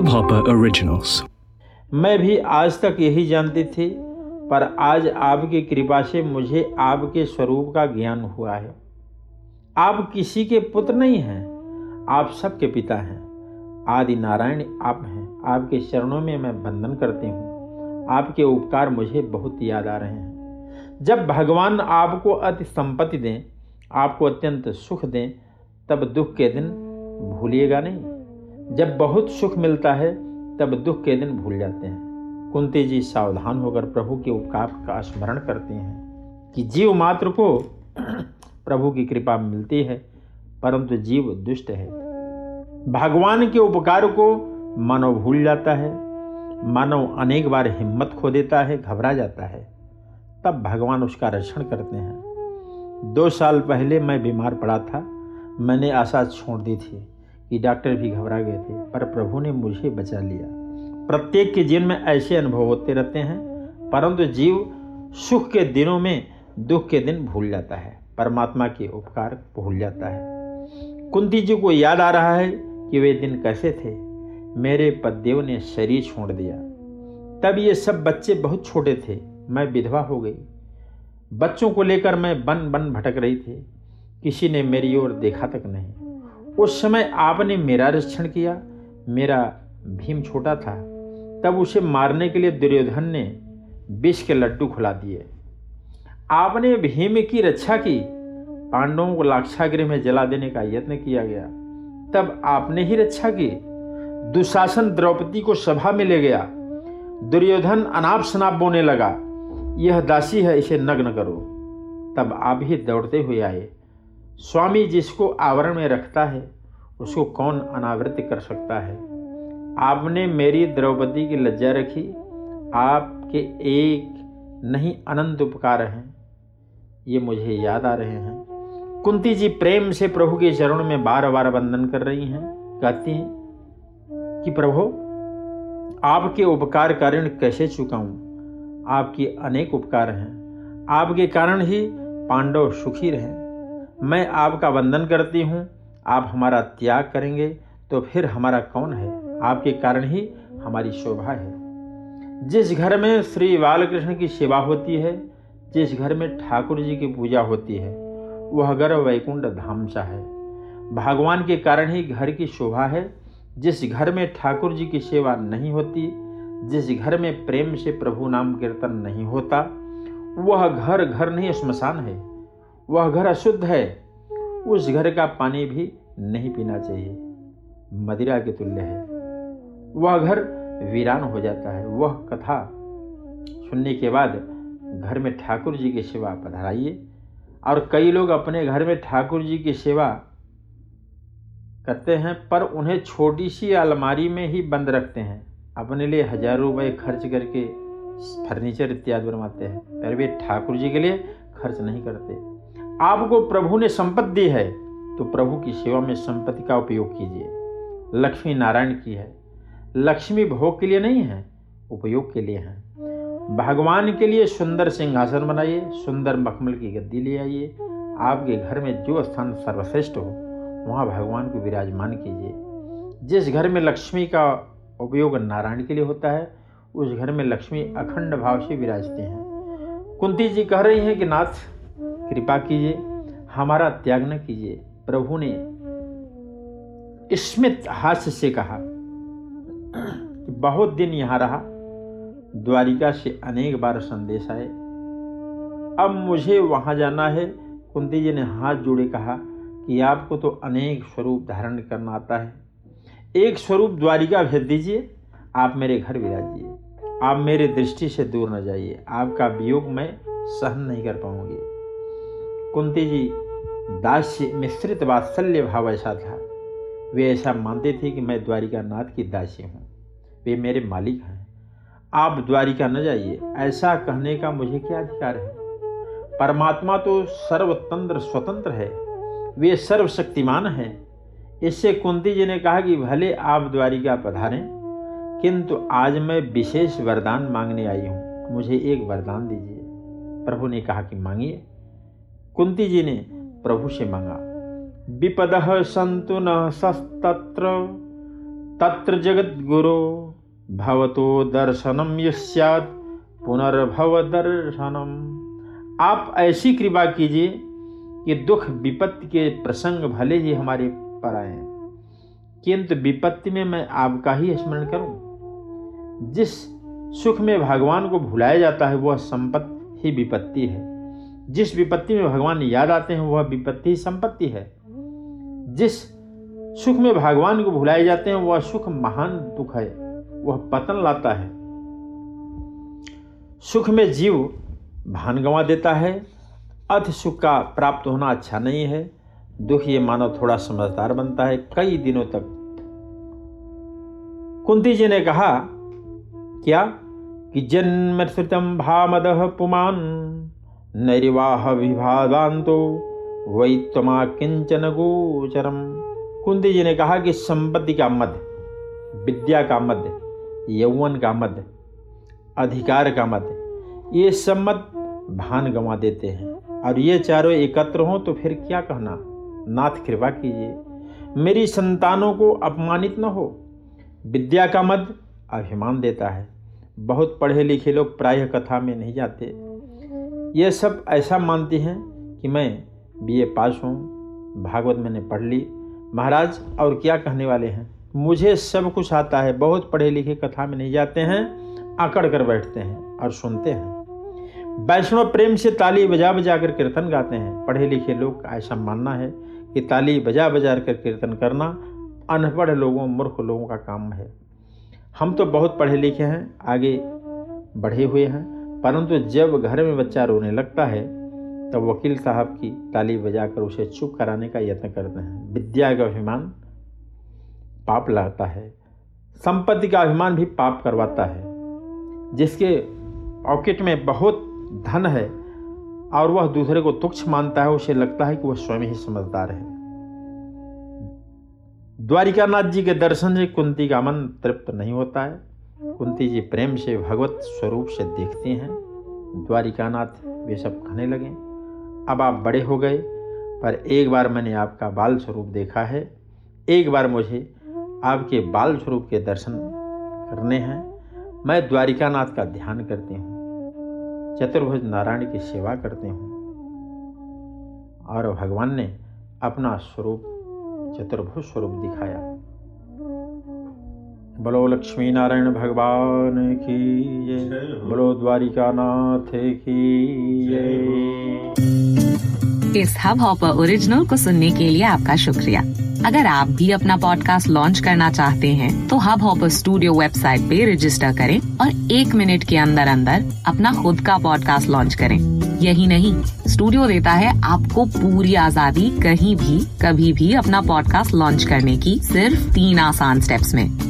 Hubhopper Originals. मैं भी आज तक यही जानती थी, पर आज आपकी कृपा से मुझे आपके स्वरूप का ज्ञान हुआ है। आप किसी के पुत्र नहीं हैं, आप सबके पिता हैं। आदि नारायण आप हैं। आपके चरणों में मैं बंधन करती हूँ। आपके उपकार मुझे बहुत याद आ रहे हैं। जब भगवान आपको अति संपत्ति दें, आपको अत्यंत सुख दें, तब दुख के दिन भूलिएगा नहीं। जब बहुत सुख मिलता है, तब दुख के दिन भूल जाते हैं। कुंती जी सावधान होकर प्रभु के उपकार का स्मरण करते हैं कि जीव मात्र को प्रभु की कृपा मिलती है, परंतु जीव दुष्ट है। भगवान के उपकार को मानव भूल जाता है मानव अनेक बार हिम्मत खो देता है, घबरा जाता है। तब भगवान उसका रक्षण करते हैं। दो साल पहले मैं बीमार पड़ा था, मैंने आशा छोड़ दी थी। कि डॉक्टर भी घबरा गए थे, पर प्रभु ने मुझे बचा लिया। प्रत्येक के जीवन में ऐसे अनुभव होते रहते हैं, परंतु जीव सुख के दिनों में दुख के दिन भूल जाता है, परमात्मा के उपकार भूल जाता है। कुंती जी को याद आ रहा है कि वे दिन कैसे थे। मेरे पददेव ने शरीर छोड़ दिया। तब ये सब बच्चे बहुत छोटे थे, मैं विधवा हो गई। बच्चों को लेकर मैं बन बन भटक रही थी। किसी ने मेरी ओर देखा तक नहीं। उस समय आपने मेरा रक्षण किया। मेरा भीम छोटा था। तब उसे मारने के लिए दुर्योधन ने विष के लड्डू खुला दिए। आपने भीम की रक्षा की। पांडवों को लाक्षागृह में जला देने का यत्न किया गया। तब आपने ही रक्षा की। दुशासन द्रौपदी को सभा में ले गया। दुर्योधन अनाप शनाप बोने लगा, यह दासी है, इसे नग्न करो। तब आप ही दौड़ते हुए आए। स्वामी जिसको आवरण में रखता है, उसको कौन अनावृत कर सकता है? आपने मेरी द्रौपदी की लज्जा रखी, आपके एक नहीं अनंत उपकार हैं। ये मुझे याद आ रहे हैं। कुंती जी प्रेम से प्रभु के चरण में बार बार वंदन कर रही हैं, कहती हैं कि प्रभु, आपके उपकार का ऋण कैसे चुकाऊं? आपके अनेक उपकार हैं। आपके कारण ही पांडव सुखी रहे। मैं आपका वंदन करती हूँ, आप हमारा त्याग करेंगे तो फिर हमारा कौन है? आपके कारण ही हमारी शोभा है। जिस घर में श्री बालकृष्ण की सेवा होती है, जिस घर में ठाकुर जी की पूजा होती है, वह घर वैकुंठ धाम सा है। भगवान के कारण ही घर की शोभा है। जिस घर में ठाकुर जी की सेवा नहीं होती, जिस घर में प्रेम से प्रभु नाम कीर्तन नहीं होता, वह घर घर नहीं श्मशान है। वह घर अशुद्ध है, उस घर का पानी भी नहीं पीना चाहिए। मदिरा के तुल्य है। वह घर वीरान हो जाता है। वह कथा सुनने के बाद घर में ठाकुर जी की सेवा पधराइए और कई लोग अपने घर में ठाकुर जी की सेवा करते हैं, पर उन्हें छोटी सी अलमारी में ही बंद रखते हैं। अपने लिए हज़ारों रुपये खर्च करके फर्नीचर इत्यादि बनवाते हैं, पर वे ठाकुर जी के लिए खर्च नहीं करते। आपको प्रभु ने संपत्ति दी है तो प्रभु की सेवा में संपत्ति का उपयोग कीजिए। लक्ष्मी नारायण की है। लक्ष्मी भोग के लिए नहीं है, उपयोग के लिए है। भगवान के लिए सुंदर सिंहासन बनाइए, सुंदर मखमल की गद्दी ले आइए। आपके घर में जो स्थान सर्वश्रेष्ठ हो, वहाँ भगवान को विराजमान कीजिए। जिस घर में लक्ष्मी का उपयोग नारायण के लिए होता है, उस घर में लक्ष्मी अखंड भाव से विराजते हैं। कुंती जी कह रही हैं कि नाथ कृपा कीजिए, हमारा त्याग न कीजिए। प्रभु ने स्मित हास्य से कहा कि बहुत दिन यहाँ रहा, द्वारिका से अनेक बार संदेश आए। अब मुझे वहाँ जाना है, कुंती जी ने हाथ जोड़े कहा कि आपको तो अनेक स्वरूप धारण करना आता है। एक स्वरूप द्वारिका भेज दीजिए, आप मेरे घर विराजिए। आप मेरे दृष्टि से दूर न जाइए, आपका वियोग मैं सहन नहीं कर पाऊँगी। कुंती जी दास्य मिश्रित वात्सल्य भाव ऐसा था। वे ऐसा मानते थे कि मैं द्वारिका नाथ की दासी हूँ। वे मेरे मालिक हैं। आप द्वारिका न जाइए, ऐसा कहने का मुझे क्या अधिकार है? परमात्मा तो सर्वतंत्र स्वतंत्र है। वे सर्वशक्तिमान हैं। इससे कुंती जी ने कहा कि भले आप द्वारिका पधारें, किंतु आज मैं विशेष वरदान मांगने आई हूँ। मुझे एक वरदान दीजिए। प्रभु ने कहा कि मांगिए। कुंती जी ने प्रभु से मांगा विपद संतु न सस्तत्र तत्र जगत गुरु भवतो दर्शनम यस्यात् पुनर्भव दर्शनम। आप ऐसी कृपा कीजिए कि दुख विपत्ति के प्रसंग भले ही हमारे पर आए किंतु विपत्ति में मैं आपका ही स्मरण करूँ। जिस सुख में भगवान को भुलाया जाता है वह संपत्ति ही विपत्ति है। जिस विपत्ति में भगवान याद आते हैं, वह विपत्ति संपत्ति है। जिस सुख में भगवान को भुलाए जाते हैं, वह सुख महान दुख है, वह पतन लाता है। सुख में जीव भान गंवा देता है अथ सुख का प्राप्त होना अच्छा नहीं है। दुख ये मानव थोड़ा समझदार बनता है, कई दिनों तक। कुंती जी ने कहा, क्या? कि जन्म श्रुतम भामद पुमान। नैरिवाह विभादांतो वही तमा किंचन गोचरम। कुंती जी ने कहा कि संपत्ति का मध्य, विद्या का मध्य, यौवन का मध्य, अधिकार का मध्य, ये सब मत भान गंवा देते हैं। और ये चारों एकत्र हों तो फिर क्या कहना? नाथ कृपा कीजिए। मेरी संतानों को अपमानित न हो। विद्या का मद अभिमान देता है। बहुत पढ़े लिखे लोग प्रायः कथा में नहीं जाते। ये सब ऐसा मानते हैं कि मैं बीए पास हूँ, भागवत मैंने पढ़ ली। महाराज, और क्या कहने वाले हैं? मुझे सब कुछ आता है, बहुत पढ़े लिखे कथा में नहीं जाते हैं आकड़ कर बैठते हैं और सुनते हैं। वैष्णव प्रेम से ताली बजा बजा कर कीर्तन गाते हैं। पढ़े लिखे लोग का ऐसा मानना है कि ताली बजा बजा कर कीर्तन करना अनपढ़ लोगों, मूर्ख लोगों का काम है। हम तो बहुत पढ़े लिखे हैं, आगे बढ़े हुए हैं। परंतु जब घर में बच्चा रोने लगता है, तब वकील साहब की ताली बजाकर उसे चुप कराने का यत्न करते हैं। विद्या का अभिमान पाप लाता है। संपत्ति का अभिमान भी पाप करवाता है, जिसके पॉकेट में बहुत धन है और वह दूसरे को तुच्छ मानता है, उसे लगता है कि वह स्वयं ही समझदार है। द्वारिकानाथ जी के दर्शन से कुंती का मन तृप्त नहीं होता है। कुंती जी प्रेम से भगवत स्वरूप से देखते हैं। द्वारिकानाथ वे सब कहने लगे, अब आप बड़े हो गए, पर एक बार मैंने आपका बाल स्वरूप देखा है। एक बार मुझे आपके बाल स्वरूप के दर्शन करने हैं। मैं द्वारिकानाथ का ध्यान करती हूँ, चतुर्भुज नारायण की सेवा करते हूँ। और भगवान ने अपना स्वरूप, चतुर्भुज स्वरूप दिखाया। बोलो लक्ष्मी नारायण भगवान की बोलो द्वारिका नाथ की इस हब हॉपर ओरिजिनल को सुनने के लिए आपका शुक्रिया। अगर आप भी अपना पॉडकास्ट लॉन्च करना चाहते हैं, तो हब हॉपर स्टूडियो वेबसाइट पे रजिस्टर करें और एक मिनट के अंदर अंदर अपना खुद का पॉडकास्ट लॉन्च करें। यही नहीं स्टूडियो देता है आपको पूरी आज़ादी कहीं भी कभी भी अपना पॉडकास्ट लॉन्च करने की सिर्फ़ तीन आसान स्टेप्स में।